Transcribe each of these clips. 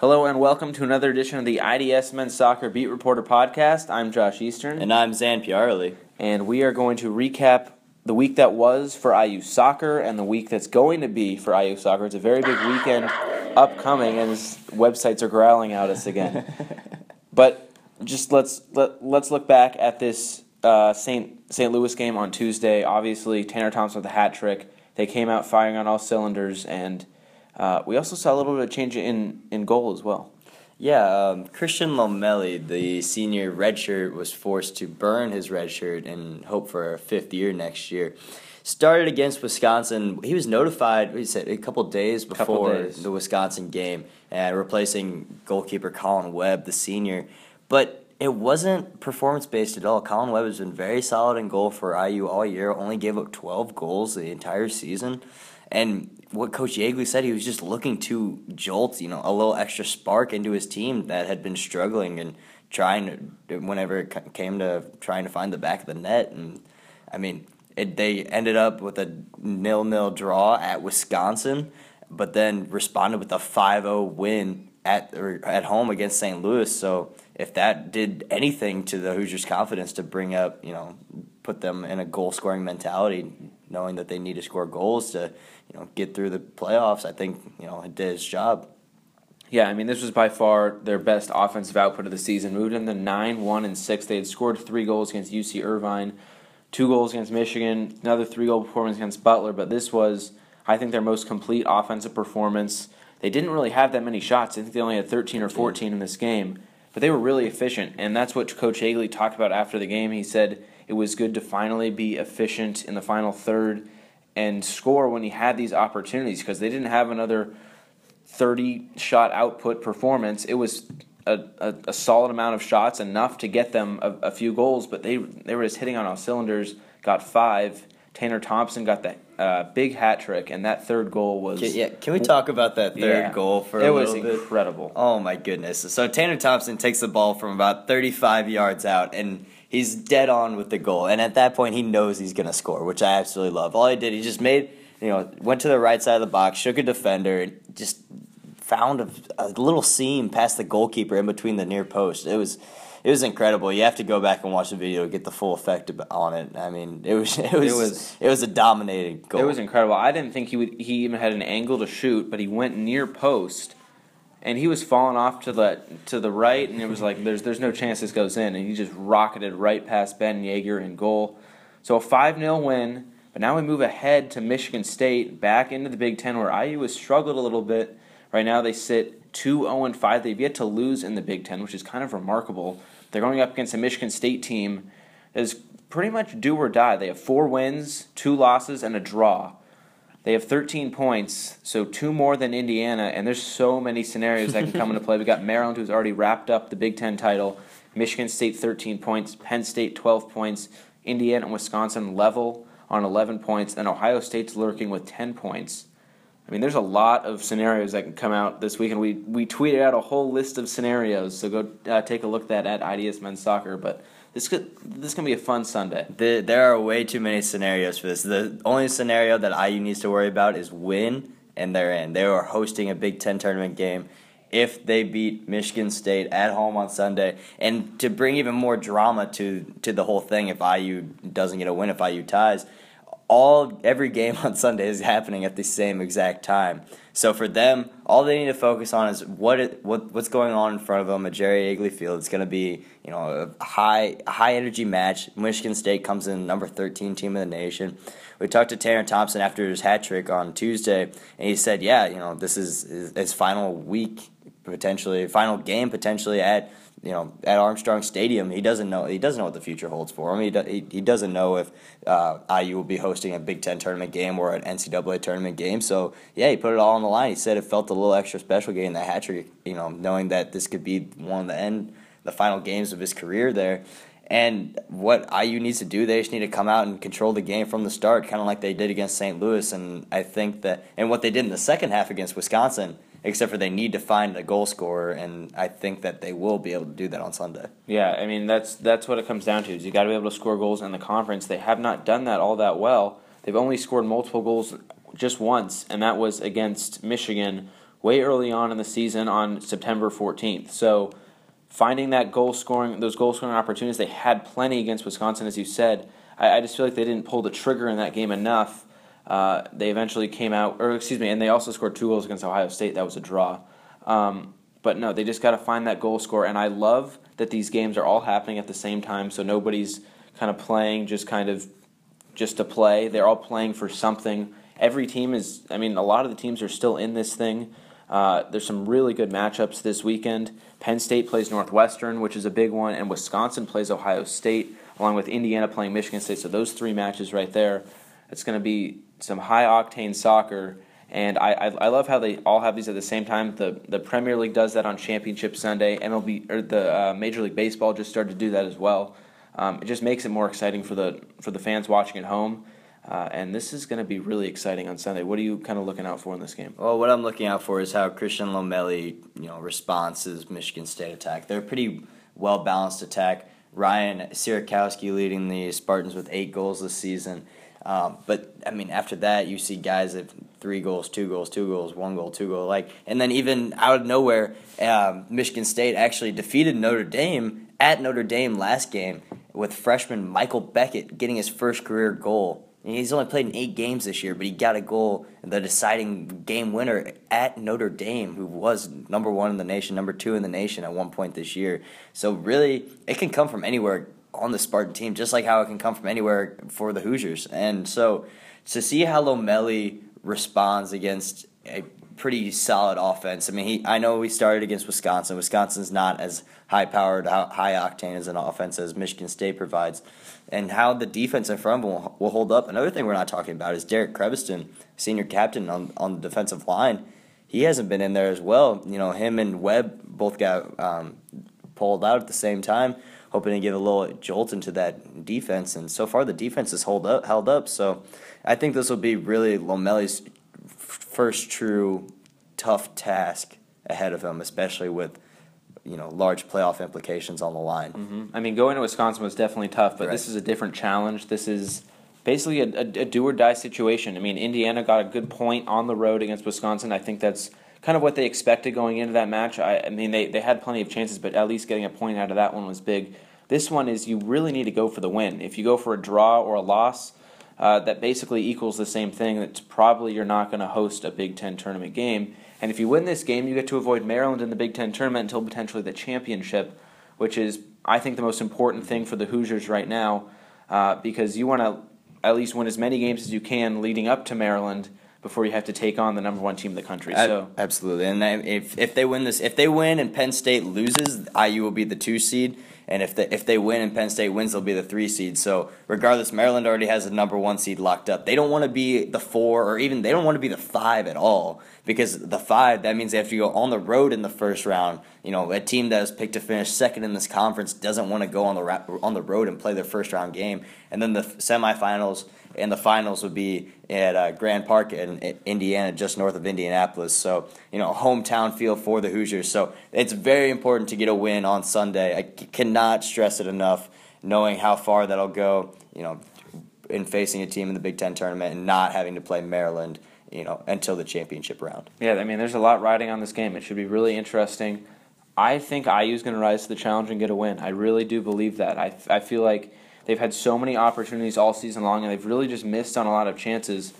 Hello and welcome to another edition of the IDS Men's Soccer Beat Reporter podcast. I'm Josh Eastern. And I'm Zain Piarli. And we are going to recap the week that was for IU soccer and the week that's going to be for IU soccer. It's a very big weekend upcoming, and websites are growling at us again. but just let's let, let's look back at this uh, St. St. Louis game on Tuesday. Obviously, Tanner Thompson with a hat trick. They came out firing on all cylinders, and uh, we also saw a little bit of change in, in goal as well. Yeah, um, Christian Lomeli, the senior redshirt, was forced to burn his redshirt and hope for a fifth year next year. Started against Wisconsin. He was notified. He said a couple days before days. the Wisconsin game, and replacing goalkeeper Colin Webb, the senior. But it wasn't performance based at all. Colin Webb has been very solid in goal for IU all year. Only gave up 12 goals the entire season. And what Coach Yeagley said, he was just looking to jolt, you know, a little extra spark into his team that had been struggling and trying to, whenever it came to trying to find the back of the net. And I mean, it, they ended up with a nil nil draw at Wisconsin, but then responded with a 5 0 win at at home against St. Louis. So if that did anything to the Hoosiers' confidence to bring up, you know, put them in a goal scoring mentality, knowing that they need to score goals to, you know, get through the playoffs, I think you know it did its job. Yeah, I mean this was by far their best offensive output of the season. Moved into nine, one, and six. They had scored three goals against UC Irvine, two goals against Michigan, another three goal performance against Butler. But this was, I think, their most complete offensive performance. They didn't really have that many shots. I think they only had 13 or 14 in this game, but they were really efficient. And that's what Coach Yeagley talked about after the game. He said it was good to finally be efficient in the final third and score when he had these opportunities because they didn't have another 30 shot output performance. It was a, a, a solid amount of shots, enough to get them a, a, few goals, but they, they were just hitting on all cylinders, got five. Tanner Thompson got that uh, big hat trick, and that third goal was. Can, yeah, can we talk about that third yeah, goal for a it was incredible. Oh my goodness! So Tanner Thompson takes the ball from about 35 yards out, and he's dead on with the goal. And at that point, he knows he's gonna score, which I absolutely love. All he did, he just made, you know, went to the right side of the box, shook a defender, and just found a, a little seam past the goalkeeper in between the near post. It was it was incredible. You have to go back and watch the video to get the full effect on it. I mean, it was it was it was, it was a dominating goal. It was incredible. I didn't think he would. He even had an angle to shoot, but he went near post, and he was falling off to the to the right, and it was like there's there's no chance this goes in, and he just rocketed right past Ben Yeager in goal. So a five 0 win. But now we move ahead to Michigan State, back into the Big Ten, where IU has struggled a little bit. Right now they sit 2 0 5. They've yet to lose in the Big Ten, which is kind of remarkable. They're going up against a Michigan State team that is pretty much do or die. They have four wins, two losses, and a draw. They have 13 points, so two more than Indiana, and there's so many scenarios that can come into play. We got Maryland, who's already wrapped up the Big Ten title, Michigan State 13 points, Penn State 12 points, Indiana and Wisconsin level on 11 points, and Ohio State's lurking with 10 points. I mean, there's a lot of scenarios that can come out this week, and we, we tweeted out a whole list of scenarios. So go uh, take a look at that at IDS Men's Soccer. But this could this can be a fun Sunday. The, there are way too many scenarios for this. The only scenario that IU needs to worry about is win, and they're in. They are hosting a Big Ten tournament game. If they beat Michigan State at home on Sunday, and to bring even more drama to to the whole thing, if IU doesn't get a win, if IU ties, all every game on Sunday is happening at the same exact time. So for them, all they need to focus on is what it, what what's going on in front of them at Jerry Yeagley Field. It's going to be you know a high high energy match. Michigan State comes in number thirteen team in the nation. We talked to Tanner Thompson after his hat trick on Tuesday, and he said, "Yeah, you know this is his, his final week potentially, final game potentially at you know, at Armstrong Stadium, he doesn't know he doesn't know what the future holds for him. He do, he, he doesn't know if uh, IU will be hosting a Big Ten tournament game or an NCAA tournament game. So yeah, he put it all on the line. He said it felt a little extra special getting the hat trick. You know, knowing that this could be one of the end, the final games of his career there. And what IU needs to do, they just need to come out and control the game from the start, kind of like they did against St. Louis. And I think that, and what they did in the second half against Wisconsin except for they need to find a goal scorer, and I think that they will be able to do that on Sunday. Yeah, I mean that's that's what it comes down to. Is you got to be able to score goals in the conference. They have not done that all that well. They've only scored multiple goals just once, and that was against Michigan way early on in the season on September 14th. So finding that goal scoring, those goal scoring opportunities, they had plenty against Wisconsin, as you said. I, I just feel like they didn't pull the trigger in that game enough. Uh, they eventually came out, or excuse me, and they also scored two goals against Ohio State. That was a draw. Um, but no, they just got to find that goal score. And I love that these games are all happening at the same time, so nobody's kind of playing just kind of just to play. They're all playing for something. Every team is, I mean, a lot of the teams are still in this thing. Uh, there's some really good matchups this weekend. Penn State plays Northwestern, which is a big one, and Wisconsin plays Ohio State, along with Indiana playing Michigan State. So those three matches right there, it's going to be some high octane soccer. And I, I, I love how they all have these at the same time. The the Premier League does that on Championship Sunday. MLB or the uh, Major League Baseball just started to do that as well. Um, it just makes it more exciting for the for the fans watching at home. Uh, and this is going to be really exciting on Sunday. What are you kind of looking out for in this game? Well, what I'm looking out for is how Christian Lomeli, you know, responds to this Michigan State attack. They're a pretty well balanced attack. Ryan Sierakowski leading the Spartans with eight goals this season. Um, but I mean, after that, you see guys at three goals, two goals, two goals, one goal, two goal, like, and then even out of nowhere, um, Michigan State actually defeated Notre Dame at Notre Dame last game with freshman Michael Beckett getting his first career goal. He's only played in eight games this year, but he got a goal, the deciding game winner at Notre Dame, who was number one in the nation, number two in the nation at one point this year. So really, it can come from anywhere on the Spartan team, just like how it can come from anywhere for the Hoosiers. And so to see how Lomeli responds against a pretty solid offense. I mean, he I know we started against Wisconsin. Wisconsin's not as high powered, high octane as an offense as Michigan State provides, and how the defense in front of will, will hold up. Another thing we're not talking about is Derek Creviston, senior captain on on the defensive line. He hasn't been in there as well. You know, him and Webb both got um, pulled out at the same time, hoping to give a little jolt into that defense. And so far, the defense has hold up, held up. So I think this will be really Lomeli's first true tough task ahead of him, especially with you know large playoff implications on the line. Mm-hmm. I mean, going to Wisconsin was definitely tough, but right. this is a different challenge. This is basically a, a, a, do or die situation. I mean, Indiana got a good point on the road against Wisconsin. I think that's kind of what they expected going into that match. I, I mean, they, they had plenty of chances, but at least getting a point out of that one was big. This one is you really need to go for the win. If you go for a draw or a loss, uh, that basically equals the same thing. That's probably you're not going to host a Big Ten tournament game. And if you win this game, you get to avoid Maryland in the Big Ten tournament until potentially the championship, which is, I think, the most important thing for the Hoosiers right now, uh, because you want to at least win as many games as you can leading up to Maryland before you have to take on the number one team in the country. So absolutely, and if if they win this, if they win and Penn State loses, IU will be the two seed and if they if they win and Penn State wins, they'll be the three seed. So regardless, Maryland already has a number one seed locked up. They don't want to be the four or even they don't want to be the five at all because the five that means they have to go on the road in the first round. You know, a team that picked to finish second in this conference doesn't want to go on the on the road and play their first round game, and then the semifinals and the finals would be at uh, Grand Park in, in, Indiana, just north of Indianapolis. So, you know, hometown feel for the Hoosiers. So it's very important to get a win on Sunday. I cannot stress it enough, knowing how far that'll go, you know, in facing a team in the Big Ten tournament and not having to play Maryland, you know, until the championship round. Yeah, I mean, there's a lot riding on this game. It should be really interesting. I think IU's going to rise to the challenge and get a win. I really do believe that. I, I feel like They've had so many opportunities all season long, and they've really just missed on a lot of chances.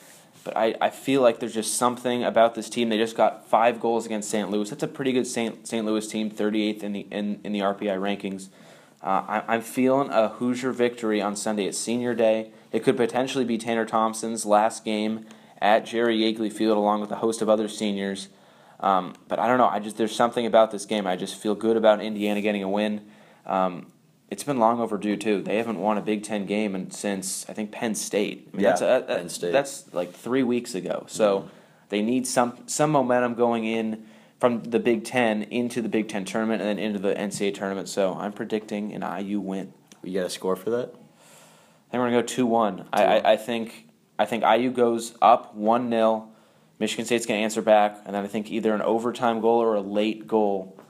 But I, I feel like there's just something about this team. They just got five goals against St. Louis. That's a pretty good St. St. Louis team, 38th in the in, in the RPI rankings. Uh, I, I'm feeling a Hoosier victory on Sunday. It's senior day. It could potentially be Tanner Thompson's last game at Jerry Yeagley Field, along with a host of other seniors. Um, but I don't know. I just there's something about this game. I just feel good about Indiana getting a win. Um, it's been long overdue too. They haven't won a Big Ten game and since I think Penn State. I mean, yeah, that's, a, Penn State. that's like three weeks ago. So mm-hmm. they need some some momentum going in from the Big Ten into the Big Ten tournament and then into the NCAA tournament. So I'm predicting an IU win. You got a score for that? I think we're gonna go two one. I, I, I think I think IU goes up one 0 Michigan State's gonna answer back, and then I think either an overtime goal or a late goal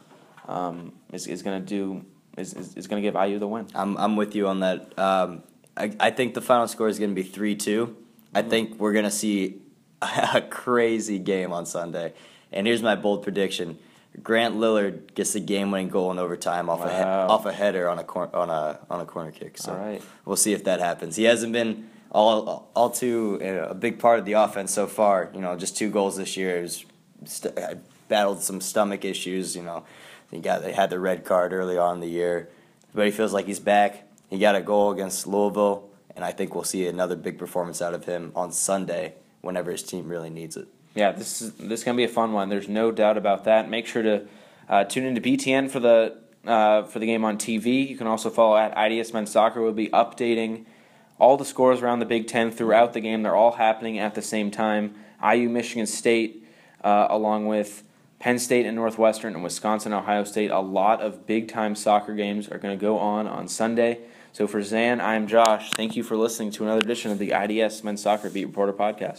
um, is is gonna do is, is, is going to give IU the win. I'm, I'm with you on that. Um, I, I think the final score is going to be 3 2. I mm-hmm. think we're going to see a crazy game on Sunday. And here's my bold prediction: Grant Lillard gets the game-winning goal in overtime off a he- off a header on a cor- on a on a corner kick. So right. we'll see if that happens. He hasn't been all all too uh, a big part of the offense so far. You know, just two goals this year. He was st- uh, battled some stomach issues. You know, he got they had the red card early on in the year, but he feels like he's back. He got a goal against Louisville, and I think we'll see another big performance out of him on Sunday whenever his team really needs it. Yeah, this is this is gonna be a fun one. There's no doubt about that. Make sure to uh, tune into BTN for the uh, for the game on TV. You can also follow at IDS Men's Soccer. We'll be updating all the scores around the Big Ten throughout the game. They're all happening at the same time. IU, Michigan State, uh, along with Penn State and Northwestern, and Wisconsin, Ohio State. A lot of big time soccer games are going to go on on Sunday. So for Zain, I'm Josh. Thank you for listening to another edition of the IDS Men's Soccer Beat Reporter podcast.